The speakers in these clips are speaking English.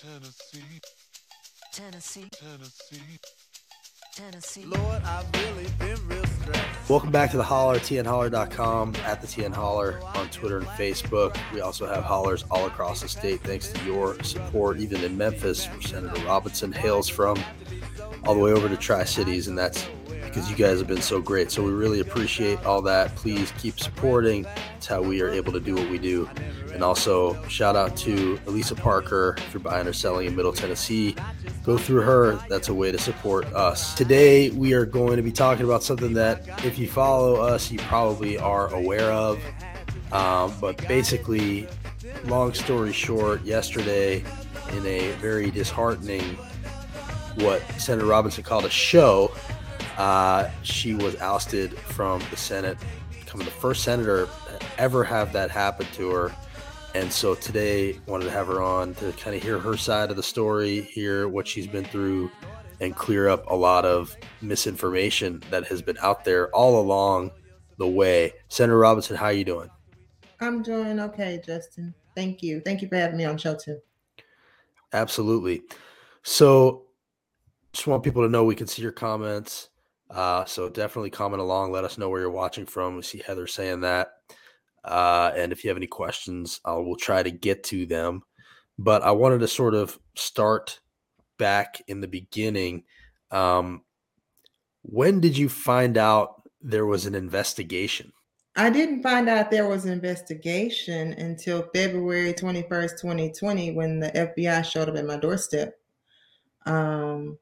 Tennessee, Tennessee, Tennessee. Tennessee. Lord, I've really been real stressed. Welcome back to the Holler, tnholler.com, at the TN Holler on Twitter and Facebook. We also have hollers all across the state thanks to your support, even in Memphis, where Senator Robinson hails from, all the way over to Tri Cities, and that's because you guys have been so great. So we really appreciate all that. Please keep supporting. It's how we are able to do what we do. And also, shout out to Elisa Parker if you're buying or selling in Middle Tennessee. Go through her. That's a way to support us. Today, we are going to be talking about something that, if you follow us, you probably are aware of. Um, but basically, long story short, yesterday, in a very disheartening, what Senator Robinson called a show, uh, she was ousted from the Senate, becoming the first senator to ever have that happen to her. And so today, wanted to have her on to kind of hear her side of the story, hear what she's been through, and clear up a lot of misinformation that has been out there all along the way. Senator Robinson, how are you doing? I'm doing okay, Justin. Thank you. Thank you for having me on show too. Absolutely. So, just want people to know we can see your comments. Uh, so definitely comment along. Let us know where you're watching from. We see Heather saying that. Uh, and if you have any questions, I will try to get to them. But I wanted to sort of start back in the beginning. Um, when did you find out there was an investigation? I didn't find out there was an investigation until February 21st, 2020, when the FBI showed up at my doorstep. Um,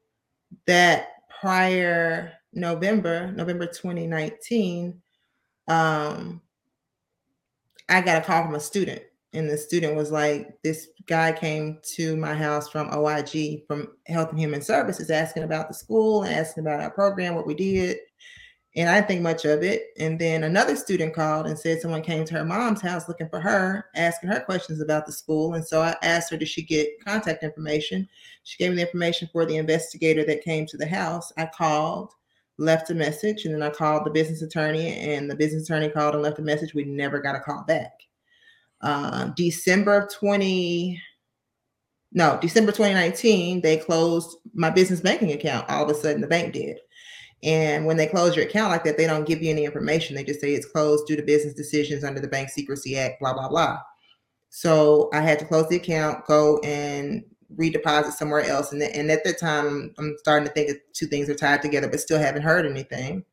that prior November, November 2019, um, I got a call from a student, and the student was like, This guy came to my house from OIG, from Health and Human Services, asking about the school and asking about our program, what we did. And I didn't think much of it. And then another student called and said someone came to her mom's house looking for her, asking her questions about the school. And so I asked her, Did she get contact information? She gave me the information for the investigator that came to the house. I called left a message and then I called the business attorney and the business attorney called and left a message. We never got a call back. Uh, December of 20, no, December 2019, they closed my business banking account. All of a sudden, the bank did. And when they close your account like that, they don't give you any information. They just say it's closed due to business decisions under the Bank Secrecy Act, blah, blah, blah. So I had to close the account, go and redeposit somewhere else. And, and at that time, I'm starting to think two things are tied together, but still haven't heard anything.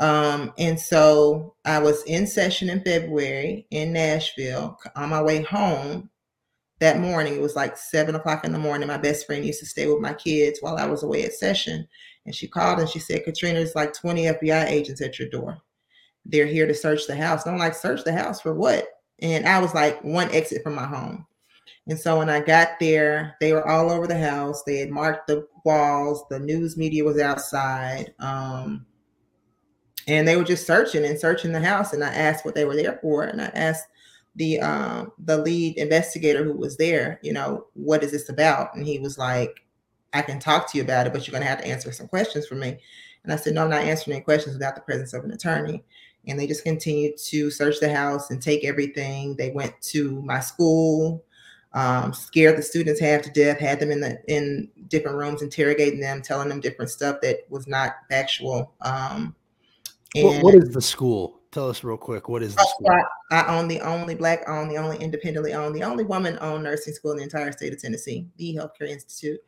Um, and so I was in session in February in Nashville on my way home that morning. It was like seven o'clock in the morning. My best friend used to stay with my kids while I was away at session. And she called and she said, Katrina, it's like 20 FBI agents at your door. They're here to search the house. And I'm like, search the house for what? And I was like one exit from my home. And so when I got there, they were all over the house. They had marked the walls. The news media was outside. Um, and they were just searching and searching the house. And I asked what they were there for. And I asked the um, the lead investigator who was there, you know, what is this about? And he was like, I can talk to you about it, but you're going to have to answer some questions for me. And I said, No, I'm not answering any questions without the presence of an attorney. And they just continued to search the house and take everything. They went to my school, um, scared the students half to death, had them in the in different rooms, interrogating them, telling them different stuff that was not factual. Um, What, what is the school? Tell us real quick. What is the school? I, I own the only black owned, the only independently owned, the only woman owned nursing school in the entire state of Tennessee, the Healthcare Institute.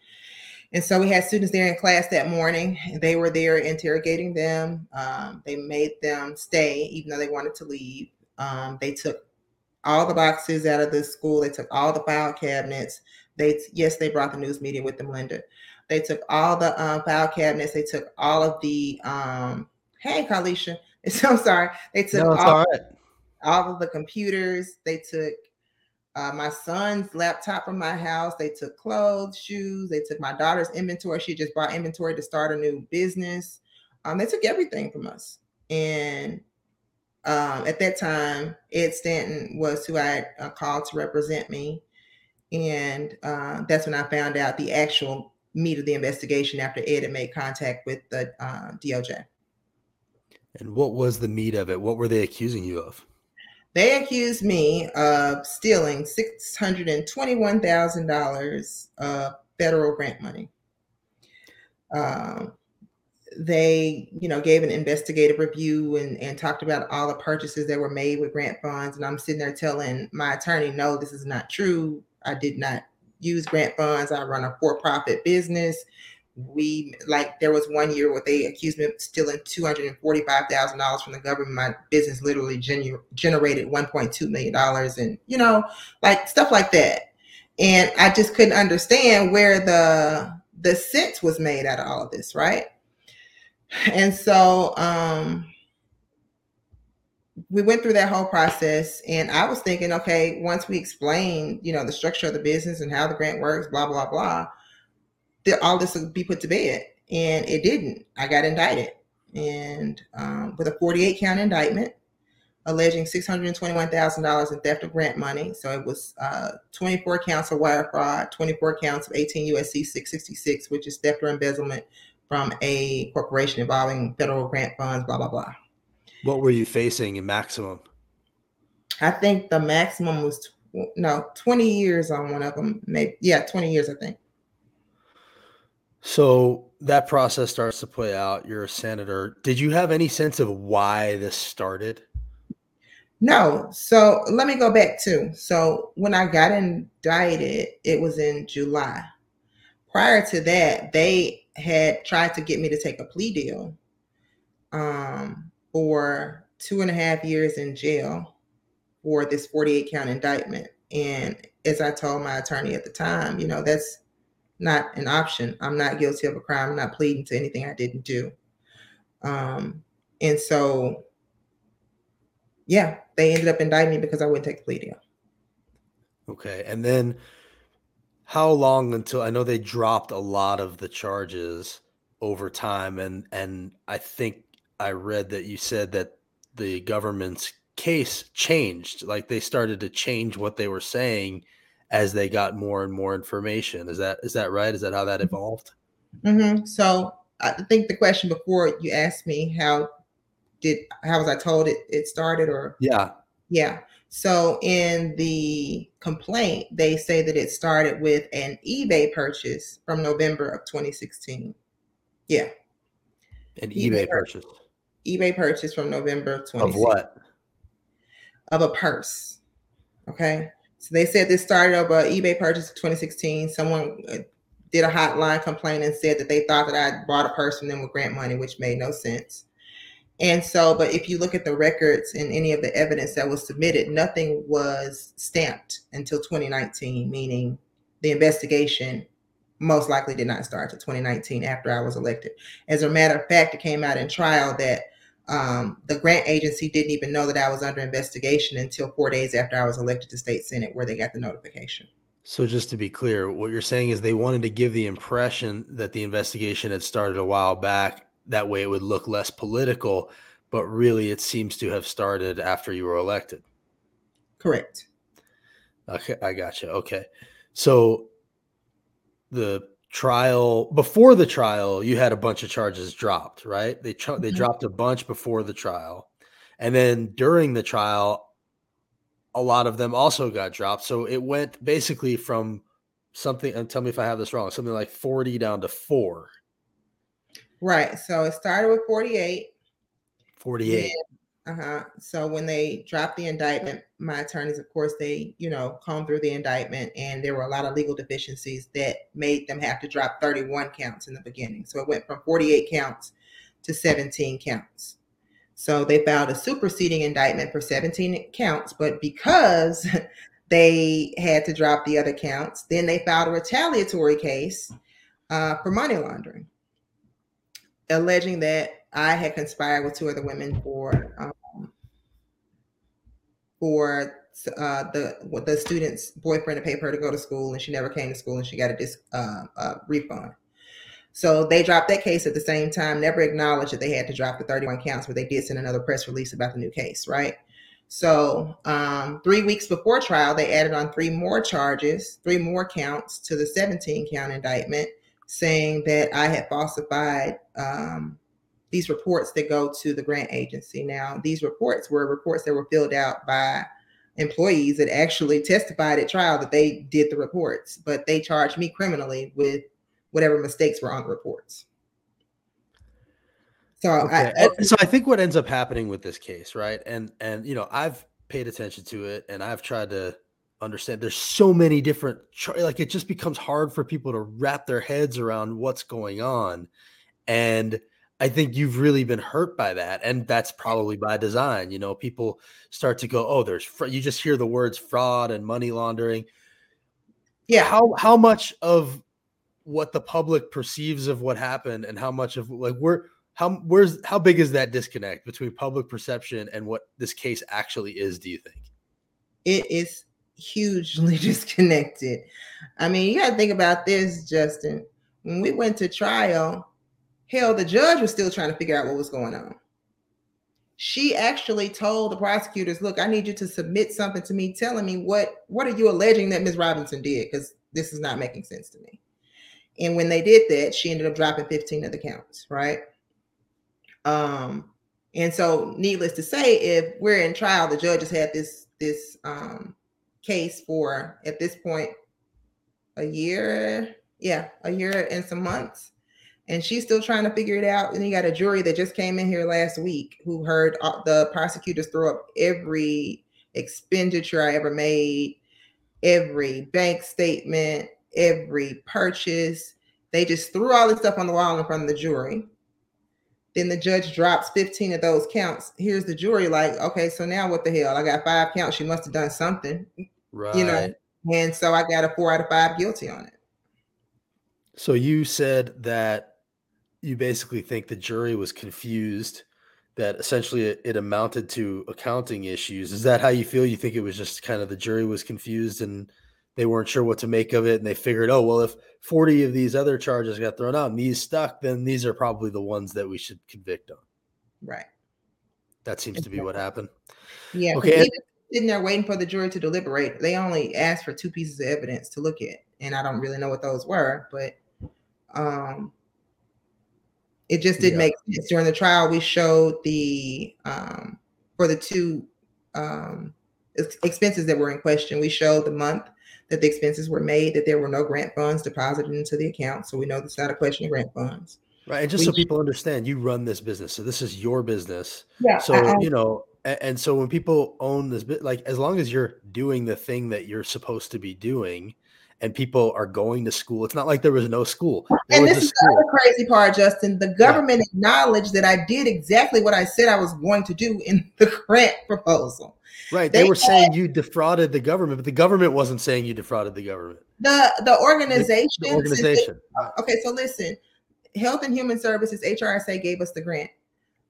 And so we had students there in class that morning. They were there interrogating them. Um, they made them stay, even though they wanted to leave. Um, they took all the boxes out of the school. They took all the file cabinets. They yes, they brought the news media with them, Linda. They took all the um, file cabinets. They took all of the um, hey, Kalisha. I'm sorry. They took No, all, all right. all of the computers. They took uh, my son's laptop from my house. They took clothes, shoes. They took my daughter's inventory. She just bought inventory to start a new business. Um, they took everything from us. And um, at that time, Ed Stanton was who I had uh, called to represent me. And uh, that's when I found out the actual meat of the investigation after Ed had made contact with the uh, DOJ. And what was the meat of it? What were they accusing you of? They accused me of stealing six hundred and twenty-one thousand dollars of federal grant money. Um, they, you know, gave an investigative review and, and talked about all the purchases that were made with grant funds. And I'm sitting there telling my attorney, no, this is not true. I did not use grant funds. I run a for-profit business. We like there was one year where they accused me of stealing two hundred and forty-five thousand dollars from the government. My business literally generated one point two million dollars, and you know, like stuff like that. And I just couldn't understand where the the sense was made out of all of this, right? And so um we went through that whole process and I was thinking, okay, once we explain, you know, the structure of the business and how the grant works, blah, blah, blah, that all this would be put to bed. And it didn't. I got indicted and um, with a 48 count indictment alleging $621,000 in theft of grant money. So it was uh, 24 counts of wire fraud, 24 counts of 18 USC 666, which is theft or embezzlement from a corporation involving federal grant funds, blah, blah, blah. What were you facing in maximum? I think the maximum was tw- no 20 years on one of them. Maybe yeah, 20 years I think. So that process starts to play out. You're a senator. Did you have any sense of why this started? No. So let me go back to. So when I got indicted, it was in July. Prior to that, they had tried to get me to take a plea deal um, for two and a half years in jail for this 48 count indictment. And as I told my attorney at the time, you know, that's not an option. I'm not guilty of a crime. I'm not pleading to anything I didn't do. Um, and so, yeah, they ended up indicting me because I wouldn't take the plea deal. Okay. And then how long until I know they dropped a lot of the charges over time and and I think I read that you said that the government's case changed like they started to change what they were saying as they got more and more information. Is that is that right? Is that how that evolved? Hmm So I think the question before you asked me how did how was I told it it started or? Yeah. Yeah. So in the complaint, they say that it started with an eBay purchase from November of 2016. Yeah, an eBay ebay purchase eBay purchase from November of of what of a purse. Okay. So they said this started over an eBay purchase of 2016. Someone uh, did a hotline complaint and said that they thought that I bought a purse from them with grant money, which made no sense. And so, but if you look at the records and any of the evidence that was submitted, nothing was stamped until 2019, meaning the investigation most likely did not start until 2019 after I was elected. As a matter of fact, it came out in trial that um, the grant agency didn't even know that I was under investigation until four days after I was elected to state senate, where they got the notification. so just to be clear what you're saying is they wanted to give the impression that the investigation had started a while back that way it would look less political but really it seems to have started after you were elected Correct. Okay, I got you. Okay. So the trial before the trial, you had a bunch of charges dropped, right? They ch- they mm-hmm. dropped a bunch before the trial. And then during the trial, a lot of them also got dropped. So it went basically from something and tell me if I have this wrong, something like 40 down to 4. Right. So it started with 48. 48. Uh-huh. So when they dropped the indictment, my attorneys, of course, they, you know, combed through the indictment and there were a lot of legal deficiencies that made them have to drop 31 counts in the beginning. So it went from 48 counts to 17 counts. So they filed a superseding indictment for 17 counts, but because they had to drop the other counts, then they filed a retaliatory case uh, for money laundering, alleging that I had conspired with two other women for um, for uh, the the student's boyfriend to pay for her to go to school, and she never came to school, and she got a dis, uh, uh, refund. So they dropped that case at the same time, never acknowledged that they had to drop the 31 counts, but they did send another press release about the new case, right? So um, three weeks before trial, they added on three more charges, three more counts to the 17 count indictment, saying that I had falsified um, these reports that go to the grant agency. Now, these reports were reports that were filled out by employees that actually testified at trial that they did the reports, but they charged me criminally with whatever mistakes were on the reports. So, Okay. I, And so I think what ends up happening with this case, right? And and you know, I've paid attention to it and I've tried to understand there's so many different like it just becomes hard for people to wrap their heads around what's going on. And I think you've really been hurt by that and that's probably by design. You know, people start to go, "Oh, there's fr-. you just hear the words fraud and money laundering." yeah, how how much of what the public perceives of what happened and how much of like where how where's how big is that disconnect between public perception and what this case actually is do you think it is hugely disconnected. I mean, you got to think about this, Justin. When we went to trial, hell, the judge was still trying to figure out what was going on. She actually told the prosecutors, "Look, I need you to submit something to me telling me what what are you alleging that Ms. Robinson did because this is not making sense to me." And when they did that, she ended up dropping 15 of the counts, right? Um, and so needless to say, if we're in trial, the judge has had this this um case for at this point a year, yeah, a year and some months. And she's still trying to figure it out. And you got a jury that just came in here last week who heard the prosecutors throw up every expenditure I ever made, every bank statement, every purchase. They just threw all this stuff on the wall in front of the jury. Then the judge drops 15 of those counts. Here's the jury, like, okay, so now what the hell? I got five counts. She must have done something. right You know. And so I got a four out of five guilty on it. so you said that you basically think the jury was confused that essentially it, it amounted to accounting issues is that how you feel you think it was just kind of the jury was confused and they weren't sure what to make of it and they figured oh well if 40 of these other charges got thrown out and these stuck then these are probably the ones that we should convict on Right. that seems to be what happened Yeah. Okay, Even sitting there waiting for the jury to deliberate, they only asked for two pieces of evidence to look at. And I don't really know what those were, but um it just didn't Yeah. make sense. During the trial, we showed the um for the two um expenses that were in question, we showed the month that the expenses were made, that there were no grant funds deposited into the account. So we know that's not a question of grant funds. right and just We so people understand you run this business so this is your business Yeah. so you know and, and so when people own this bit like as long as you're doing the thing that you're supposed to be doing and people are going to school it's not like there was no school there And this is the crazy part, Justin. The government acknowledged that I did exactly what I said I was going to do in the grant proposal. right they they were saying you defrauded the government but the government wasn't saying you defrauded the government The the organization, the organization Okay, so listen, Health and Human Services HRSA gave us the grant.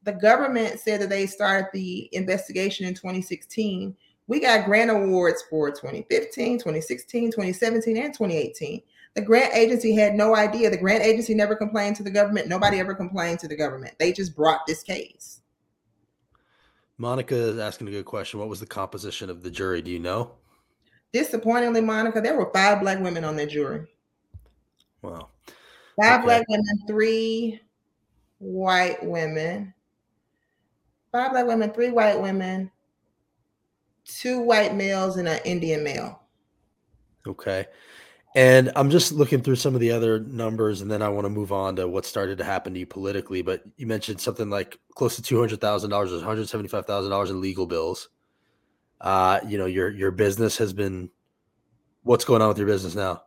The government said that they started the investigation in 2016. We got grant awards for 2015, 2016, 2017, and 2018. The grant agency had no idea. The grant agency never complained to the government. Nobody ever complained to the government. They just brought this case. monica is asking a good question what was the composition of the jury do you know Disappointingly, Monica, there were five black women on that jury. wow Five Okay. black women, three white women. Five black women, three white women, two white males, and an Indian male. Okay. And I'm just looking through some of the other numbers, and then I want to move on to what started to happen to you politically. But you mentioned something like close to two hundred thousand dollars, or one hundred seventy-five thousand dollars in legal bills. Uh, you know, your your business has been. What's going on with your business now?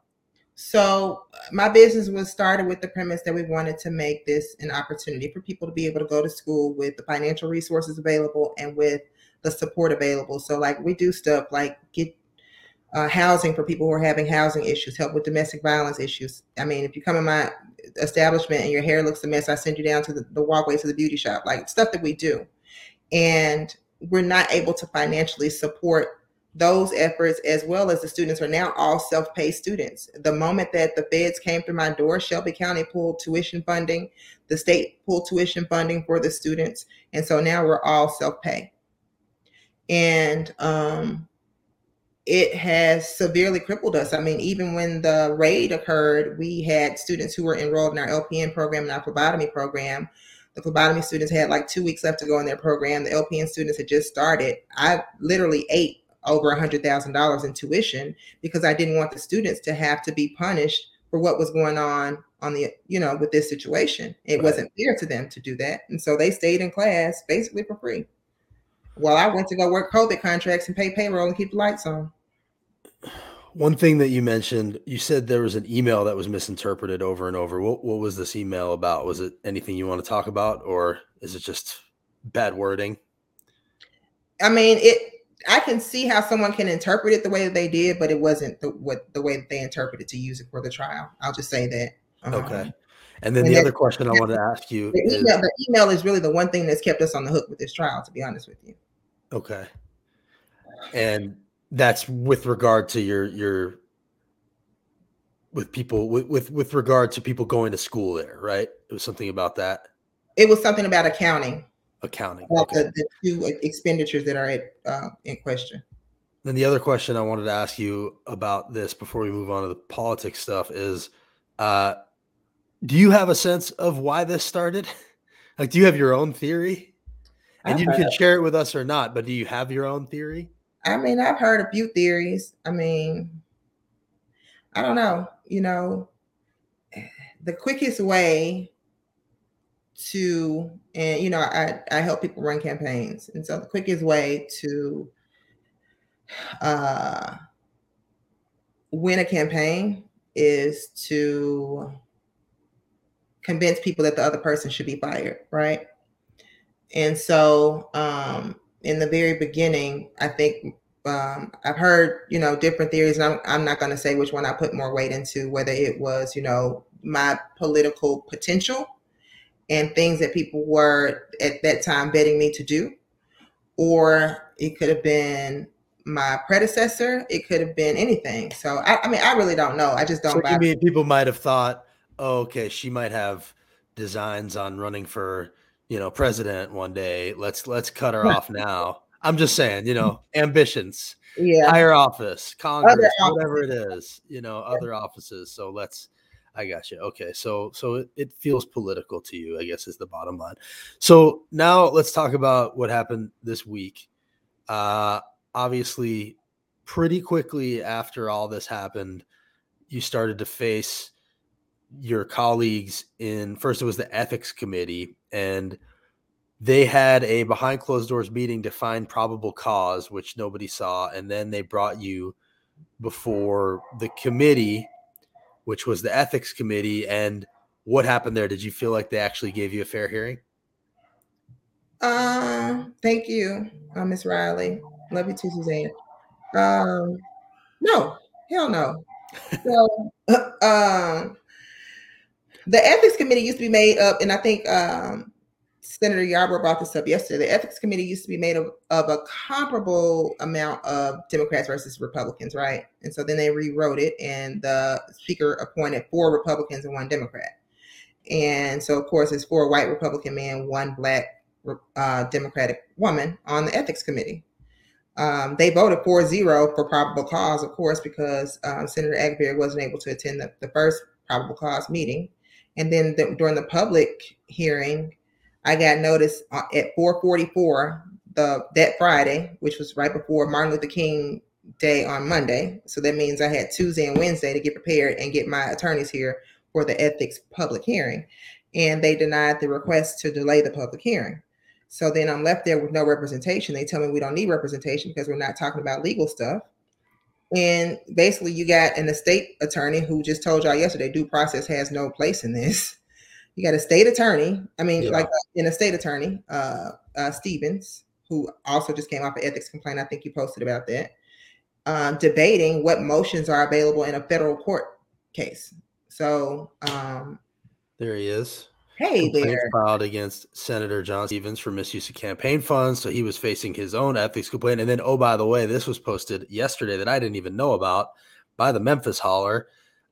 So my business was started with the premise that we wanted to make this an opportunity for people to be able to go to school with the financial resources available and with the support available. So like we do stuff like get uh, housing for people who are having housing issues, help with domestic violence issues. I mean, if you come in my establishment and your hair looks a mess, I send you down to the, the walkway to the beauty shop, like stuff that we do. And we're not able to financially support those efforts as well as the students are now all self-pay students the moment that the feds came through my door shelby county pulled tuition funding the state pulled tuition funding for the students and so now we're all self-pay and um it has severely crippled us. I mean, even when the raid occurred, we had students who were enrolled in our LPN program and our phlebotomy program The phlebotomy students had like two weeks left to go in their program. The LPN students had just started. I literally ate over a hundred thousand dollars in tuition because I didn't want the students to have to be punished for what was going on on the you know with this situation. It Right. wasn't fair to them to do that, and so they stayed in class basically for free. While I went to go work COVID contracts and pay payroll and keep the lights on. One thing that you mentioned, you said there was an email that was misinterpreted over and over. What what was this email about? Was it anything you want to talk about, or is it just bad wording? I mean, it. I can see how someone can interpret it the way that they did, but it wasn't the what the way that they interpreted to use it for the trial. I'll just say that. Um, Okay. And then and the other question I wanted to ask you The is email, the email is really the one thing that's kept us on the hook with this trial. To be honest with you. Okay, and that's with regard to your your with people with with with regard to people going to school there, right? It was something about that It was something about accounting, accounting. about Okay. the, the two expenditures that are at, uh, in question. Then the other question I wanted to ask you about this before we move on to the politics stuff is uh do you have a sense of why this started? Like do you have your own theory? And you I've can share it with us or not, but do you have your own theory? I mean, I've heard a few theories. I mean, I don't know. You know, the quickest way to, and you know, I I help people run campaigns, and so the quickest way to uh, win a campaign is to convince people that the other person should be fired, right? And so, um, in the very beginning, I think um, I've heard, you know, different theories, and I'm, I'm not going to say which one I put more weight into, whether it was, you know, my political potential and things that people were at that time betting me to do, or it could have been my predecessor. It could have been anything. So, I, I mean, I really don't know. I just don't So buy. you mean people might have thought, oh, okay, she might have designs on running for, you know, president one day. Let's let's cut her off now. I'm just saying, you know, ambitions, Yeah. higher office, Congress, offices. whatever it is, you know, other offices. So let's I got you. Okay. So so it, it feels political to you, I guess is the bottom line. So now let's talk about what happened this week. Uh obviously pretty quickly after all this happened, you started to face your colleagues in first it was the ethics committee and they had a behind closed doors meeting to find probable cause which nobody saw and then they brought you before the committee which was the ethics committee and what happened there did you feel like they actually gave you a fair hearing Um, thank you, uh, Miss Riley. Love you too, Suzanne. Um, no, hell no. So, um, the ethics committee used to be made up, and I think um, Senator Yarbro brought this up yesterday. The ethics committee used to be made of, of a comparable amount of Democrats versus Republicans, right? And so then they rewrote it, and the speaker appointed four Republicans and one Democrat. And so, of course, it's four white Republican men, one black uh, Democratic woman on the ethics committee. Um, they voted 4 0 for probable cause, of course, because um, Senator Akbari wasn't able to attend the, the first probable cause meeting. And then the, during the public hearing, I got notice uh, at 444 the that Friday, which was right before Martin Luther King Day on Monday. So that means I had Tuesday and Wednesday to get prepared and get my attorneys here for the ethics public hearing. And they denied the request to delay the public hearing. So then I'm left there with no representation. They tell me we don't need representation because we're not talking about legal stuff. And basically, you got an estate attorney who just told y'all yesterday due process has no place in this. You got a state attorney, I mean, Yeah. like an estate attorney, uh, uh, Stevens, who also just came off an ethics complaint. I think you posted about that, um, debating what motions are available in a federal court case. So, um, there he is hey there. filed against Senator John Stevens for misuse of campaign funds. So he was facing his own ethics complaint. And then, oh, by the way, this was posted yesterday that I didn't even know about by the Memphis Holler.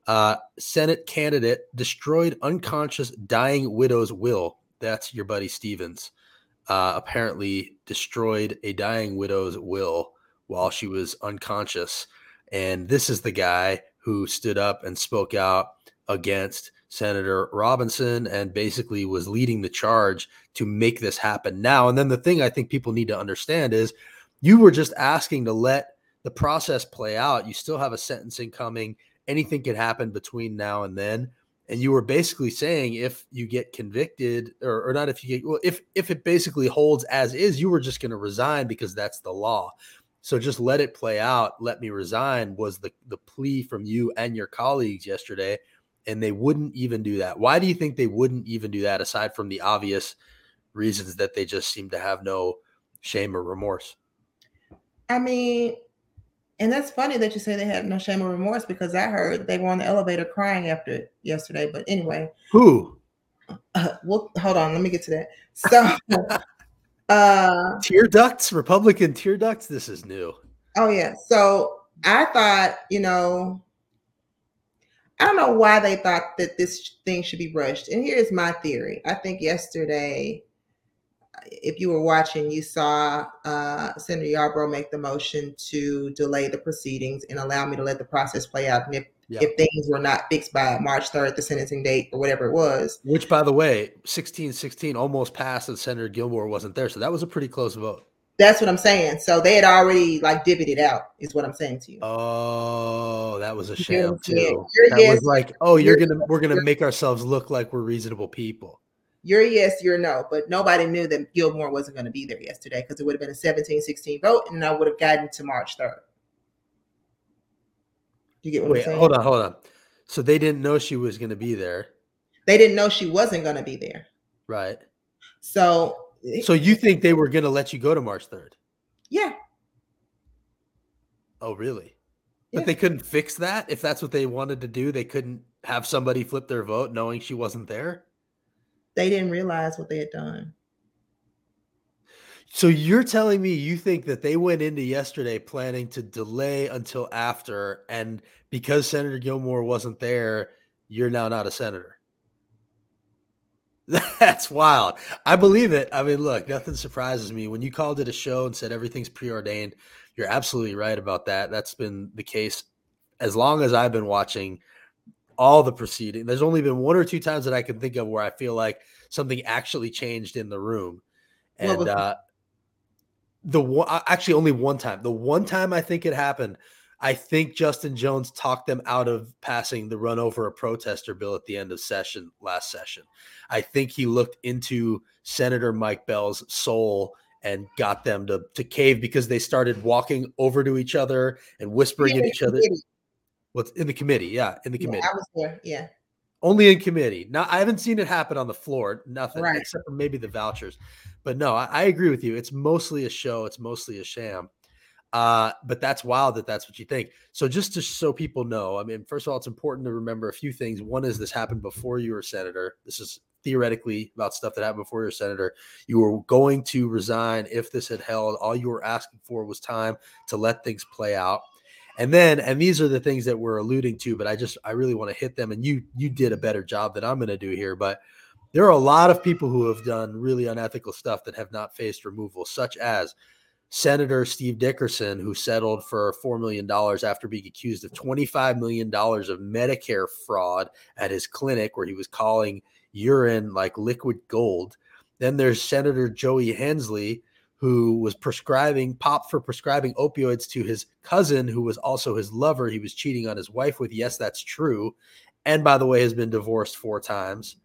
Uh, Senate candidate destroyed unconscious dying widow's will. That's your buddy Stevens. Uh, apparently destroyed a dying widow's will while she was unconscious. And this is the guy who stood up and spoke out against Senator Robinson and basically was leading the charge to make this happen now. And then the thing I think people need to understand is you were just asking to let the process play out. You still have a sentencing coming. Anything can happen between now and then. And you were basically saying if you get convicted or, or not if you get well, if if it basically holds as is, you were just going to resign because that's the law. So just let it play out. Let me resign was the the plea from you and your colleagues yesterday, and they wouldn't even do that. Why do you think they wouldn't even do that? Aside from the obvious reasons that they just seem to have no shame or remorse. I mean, and that's funny that you say they had no shame or remorse because I heard they were on the elevator crying after it yesterday. But anyway, Who? uh, well, hold on, let me get to that. So, uh, Tear ducts, Republican tear ducts. This is new. Oh yeah. So I thought, you know, I don't know why they thought that this thing should be rushed. And here's my theory. I think yesterday, if you were watching, you saw uh, Senator Yarbro make the motion to delay the proceedings and allow me to let the process play out. And if, Yeah. if things were not fixed by March 3rd, the sentencing date or whatever it was, Which, by the way, 16 16 almost passed and Senator Gilmore wasn't there. So that was a pretty close vote. That's what I'm saying. So they had already like divvied it out, is what I'm saying to you. Oh, that was a sham yeah. too. That yes- was like, oh, you're gonna we're gonna make ourselves look like we're reasonable people. Your yes, your no, but nobody knew that Gilmore wasn't going to be there yesterday because it would have been a 17 16 vote and I would have gotten to March 3rd. You get what Wait, I'm saying? hold on, hold on. So they didn't know she was gonna be there, They didn't know she wasn't going to be there. right? So, So you think they were gonna let you go to March 3rd? yeah, Oh, really? Yeah. But they couldn't fix that if that's what they wanted to do. They couldn't have somebody flip their vote knowing she wasn't there. they didn't realize what they had done. So you're telling me you think that they went into yesterday planning to delay until after, and because Senator Gilmore wasn't there, you're now not a senator. That's wild. I believe it. I mean, look, nothing surprises me. When you called it a show and said everything's preordained, you're absolutely right about that. That's been the case as long as I've been watching all the proceeding. There's only been one or two times that I can think of where I feel like something actually changed in the room. And it? uh, the one, actually only one time, the one time I think it happened, I think Justin Jones talked them out of passing the run over a protester bill at the end of session last session. I think he looked into Senator Mike Bell's soul and got them to to cave because they started walking over to each other and whispering Yeah, at each other. committee. What's in the committee? Yeah, in the Yeah, committee. I was there. Yeah. Only in committee. Now I haven't seen it happen on the floor. Nothing Right. except for maybe the vouchers. But no, I, I agree with you. It's mostly a show. It's mostly a sham. Uh, but that's wild that that's what you think. So just to so people know, I mean, first of all, it's important to remember a few things. One is this happened before you were senator. This is theoretically about stuff that happened before you were senator. You were going to resign if this had held. All you were asking for was time to let things play out. And then, and these are the things that we're alluding to, but I just I really want to hit them. And you you did a better job than I'm going to do here. But there are a lot of people who have done really unethical stuff that have not faced removal, such as Senator Steve Dickerson, who settled for $4 million after being accused of $25 million of Medicare fraud at his clinic, where he was calling urine like liquid gold. Then there's Senator Joey Hensley, who was prescribing pop for prescribing opioids to his cousin, who was also his lover. He was cheating on his wife with. Yes, that's true. And by the way, has been divorced four times.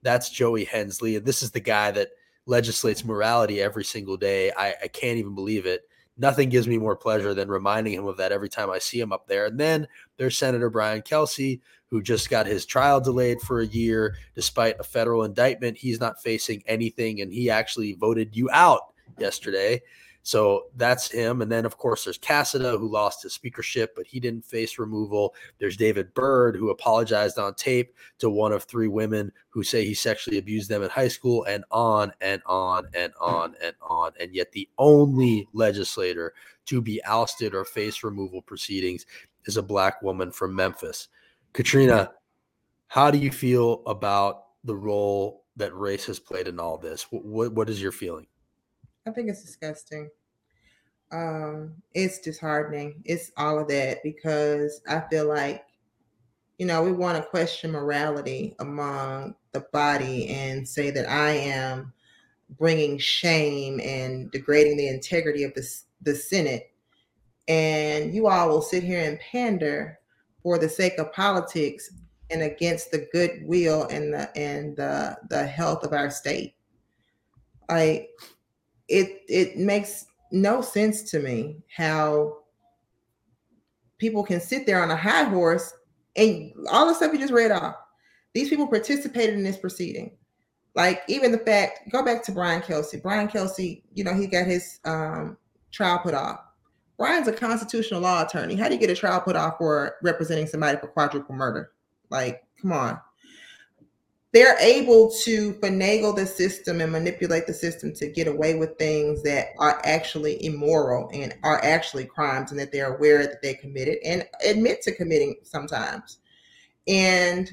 That's Joey Hensley. And this is the guy that legislates morality every single day. I, I can't even believe it. Nothing gives me more pleasure than reminding him of that every time I see him up there. And then there's Senator Brian Kelsey, who just got his trial delayed for a year despite a federal indictment. He's not facing anything, and he actually voted you out yesterday. So that's him. And then, of course, there's Casada, who lost his speakership, but he didn't face removal. There's David Byrd, who apologized on tape to one of three women who say he sexually abused them in high school, and on and on and on and on. And yet, the only legislator to be ousted or face removal proceedings is a black woman from Memphis. Katrina, how do you feel about the role that race has played in all this? What, what, what is your feeling? I think it's disgusting. Um, it's disheartening. It's all of that because I feel like you know, we want to question morality among the body and say that I am bringing shame and degrading the integrity of the, the Senate. And you all will sit here and pander for the sake of politics and against the goodwill and the and the the health of our state. Like it it makes no sense to me how people can sit there on a high horse and all the stuff you just read off. These people participated in this proceeding. Like even the fact, go back to Brian Kelsey. Brian Kelsey, you know, he got his um, trial put off. Brian's a constitutional law attorney. How do you get a trial put off for representing somebody for quadruple murder? Like, come on. They're able to finagle the system and manipulate the system to get away with things that are actually immoral and are actually crimes and that they're aware that they committed and admit to committing sometimes. And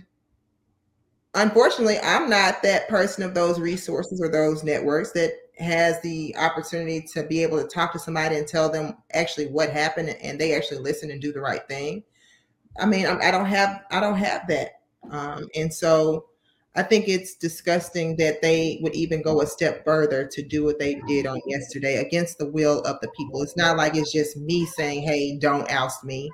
unfortunately, I'm not that person of those resources or those networks that has the opportunity to be able to talk to somebody and tell them actually what happened and they actually listen and do the right thing. I mean, I, don't have I don't have that, um, and so I think it's disgusting that they would even go a step further to do what they did on yesterday against the will of the people. It's not like it's just me saying, "Hey, don't oust me."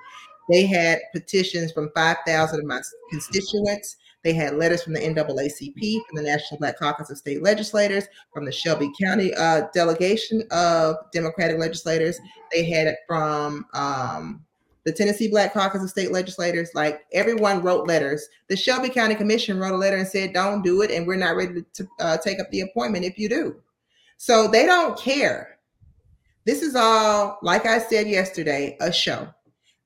They had petitions from 5,000 of my constituents. They had letters from the NAACP, from the National Black Caucus of State Legislators, from the Shelby County uh, delegation of Democratic legislators. They had it from um, the Tennessee Black Caucus of State Legislators, like everyone wrote letters. The Shelby County Commission wrote a letter and said, "Don't do it, and we're not ready to uh, take up the appointment if you do." So they don't care. This is all, like I said yesterday, a show.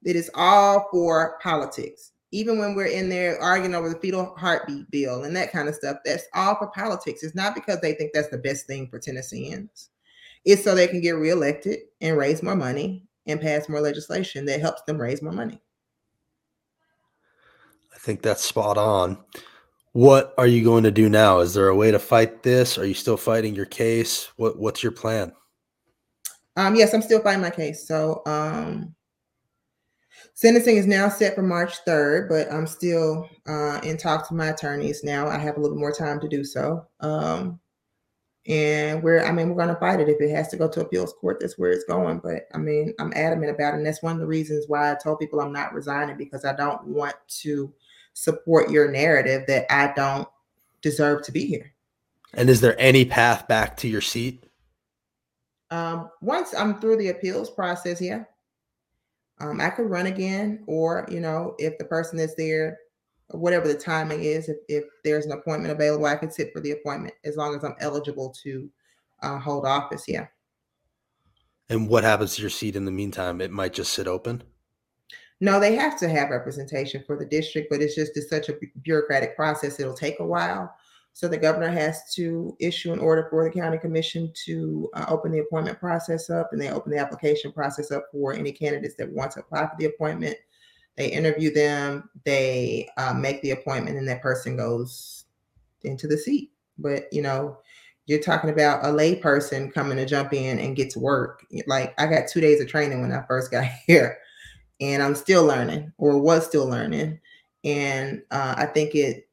It is all for politics. Even when we're in there arguing over the fetal heartbeat bill and that kind of stuff, that's all for politics. It's not because they think that's the best thing for Tennesseans. It's so they can get reelected and raise more money and pass more legislation that helps them raise more money. I think that's spot on. What are you going to do now? Is there a way to fight this? Are you still fighting your case? What What's your plan? Um, yes, I'm still fighting my case. So, um, sentencing is now set for March 3rd, but I'm still uh, in talk to my attorneys now. I have a little more time to do so. Um, and we're i mean we're going to fight it if it has to go to appeals court that's where it's going. But i mean i'm adamant about it and that's one of the reasons why i told people i'm not resigning because i don't want to support your narrative that i don't deserve to be here. And is there any path back to your seat? Um, once i'm through the appeals process yeah. Um, i could run again or you know if the person is there whatever the timing is, if, if there's an appointment available, I can sit for the appointment as long as I'm eligible to uh, hold office. Yeah. And what happens to your seat in the meantime? It might just sit open. No, they have to have representation for the district, but it's just it's such a bureaucratic process. It'll take a while. So the governor has to issue an order for the county commission to uh, open the appointment process up, and they open the application process up for any candidates that want to apply for the appointment. They interview them, they uh, make the appointment, and that person goes into the seat. But you know, you're talking about a lay person coming to jump in and get to work. Like I got two days of training when I first got here, and I'm still learning, or was still learning. And uh, I think it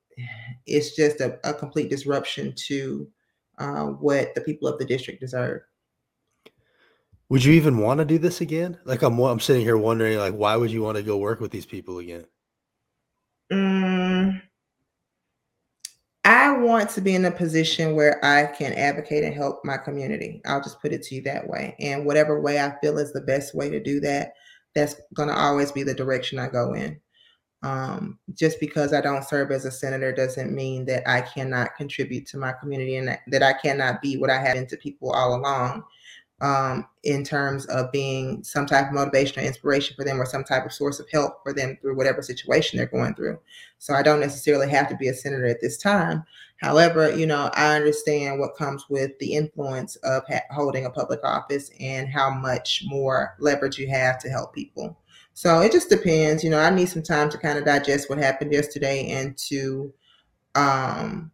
it's just a, a complete disruption to uh, what the people of the district deserve. Would you even want to do this again? Like I'm I'm sitting here wondering like why would you want to go work with these people again? Mm, I want to be in a position where I can advocate and help my community. I'll just put it to you that way. And whatever way I feel is the best way to do that, that's going to always be the direction I go in. Um, just because I don't serve as a senator doesn't mean that I cannot contribute to my community and that, that I cannot be what I have been to people all along um, in terms of being some type of motivation or inspiration for them or some type of source of help for them through whatever situation they're going through. So I don't necessarily have to be a senator at this time. However, you know, I understand what comes with the influence of ha- holding a public office and how much more leverage you have to help people. So it just depends. You know, I need some time to kind of digest what happened yesterday and to um,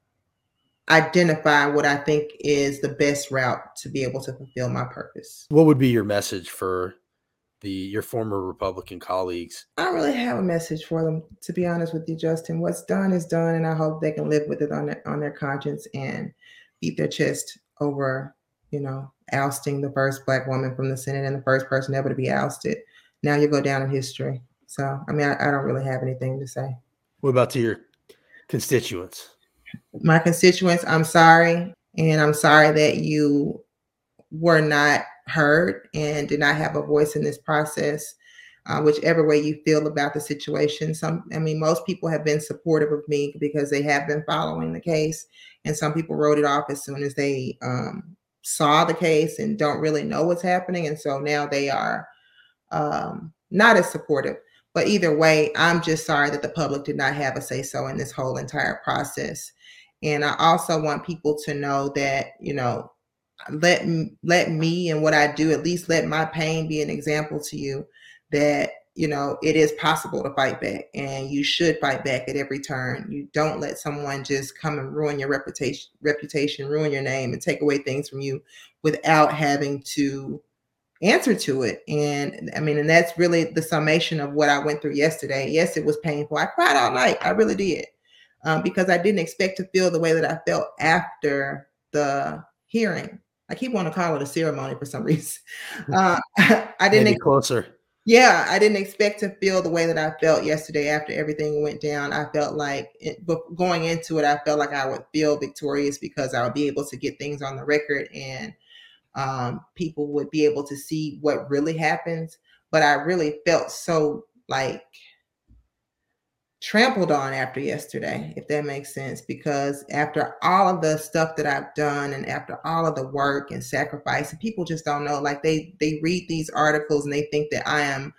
identify what I think is the best route to be able to fulfill my purpose. What would be your message for the your former Republican colleagues? I don't really have a message for them, to be honest with you, Justin. What's done is done, and I hope they can live with it on their on their conscience and beat their chest over, you know, ousting the first black woman from the Senate and the first person ever to be ousted. Now you go down in history. So, I mean, I, I don't really have anything to say. What about to your constituents? My constituents, I'm sorry, and I'm sorry that you were not heard and did not have a voice in this process. Uh, whichever way you feel about the situation, some, I mean, most people have been supportive of me because they have been following the case, and some people wrote it off as soon as they um, saw the case and don't really know what's happening, and so now they are um, not as supportive. But either way, I'm just sorry that the public did not have a say so in this whole entire process. And I also want people to know that, you know, let let me and what I do at least let my pain be an example to you that you know it is possible to fight back and you should fight back at every turn you don't let someone just come and ruin your reputation reputation ruin your name and take away things from you without having to answer to it and i mean and that's really the summation of what i went through yesterday yes it was painful i cried all night i really did um, because i didn't expect to feel the way that i felt after the hearing I keep wanting to call it a ceremony for some reason. Uh, I didn't Maybe closer. Yeah, I didn't expect to feel the way that I felt yesterday after everything went down. I felt like, it, but going into it, I felt like I would feel victorious because I would be able to get things on the record and um, people would be able to see what really happens. But I really felt so like trampled on after yesterday, if that makes sense, because after all of the stuff that I've done and after all of the work and sacrifice, and people just don't know, like they they read these articles and they think that I am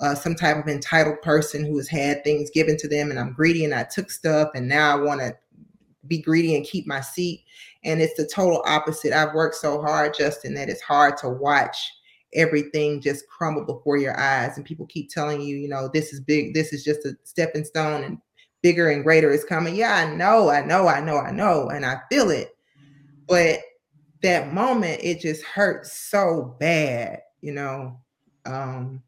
uh, some type of entitled person who has had things given to them and I'm greedy and I took stuff and now I want to be greedy and keep my seat. And it's the total opposite. I've worked so hard, Justin, that it's hard to watch everything just crumble before your eyes. And people keep telling you you know this is big this is just a stepping stone and bigger and greater is coming. Yeah i know i know i know i know and i feel it. But that moment it just hurts so bad you know um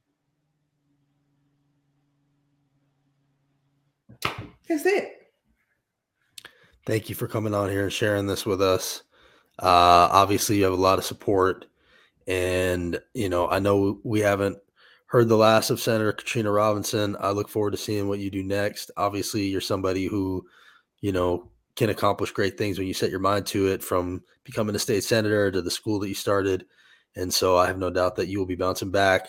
that's it thank you for coming on here and sharing this with us uh obviously you have a lot of support and, you know, I know we haven't heard the last of Senator Katrina Robinson. I look forward to seeing what you do next. Obviously, you're somebody who, you know, can accomplish great things when you set your mind to it from becoming a state senator to the school that you started. And so I have no doubt that you will be bouncing back.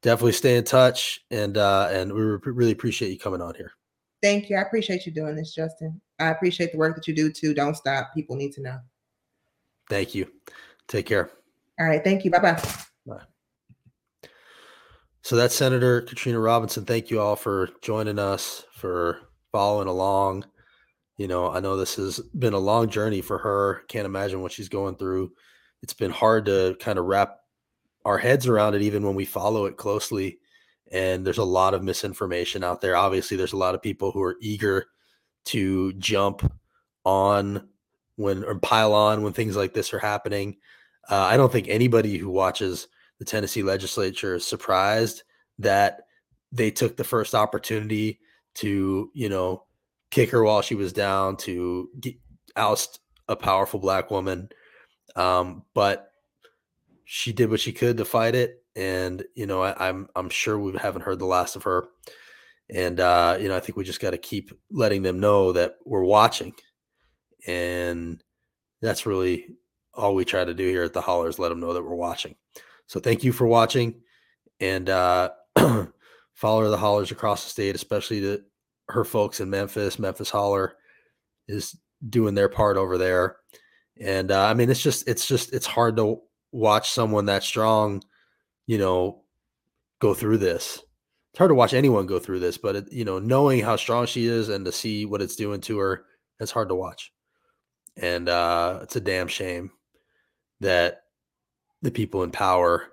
Definitely stay in touch and uh and we really appreciate you coming on here. Thank you. I appreciate you doing this, Justin. I appreciate the work that you do too. Don't stop. People need to know. Thank you. Take care. All right. Thank you. Bye-bye. Bye. So that's Senator Katrina Robinson. Thank you all for joining us, for following along. You know, I know this has been a long journey for her. Can't imagine what she's going through. It's been hard to kind of wrap our heads around it, even when we follow it closely. And there's a lot of misinformation out there. Obviously, there's a lot of people who are eager to jump on when or pile on when things like this are happening. Uh, I don't think anybody who watches the Tennessee legislature is surprised that they took the first opportunity to, you know, kick her while she was down, to get, oust a powerful black woman. Um, but she did what she could to fight it, and you know, I, I'm I'm sure we haven't heard the last of her. And uh, you know, I think we just got to keep letting them know that we're watching, and that's really all we try to do here at the Hollers. let them know that we're watching. So thank you for watching and uh, follow the hollers across the state, especially to her folks in Memphis. Memphis Holler is doing their part over there. And uh, I mean, it's just, it's just, it's hard to watch someone that strong, you know, go through this. It's hard to watch anyone go through this, but it, you know, knowing how strong she is and to see what it's doing to her, it's hard to watch. And uh, it's a damn shame that the people in power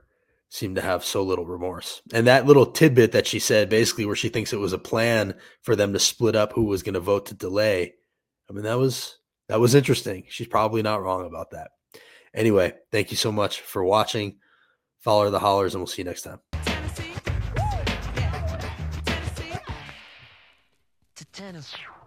seem to have so little remorse. And that little tidbit that she said, basically, where she thinks it was a plan for them to split up who was going to vote to delay. I mean, that was that was interesting. She's probably not wrong about that. Anyway, thank you so much for watching. Follow the hollers, and we'll see you next time. Tennessee.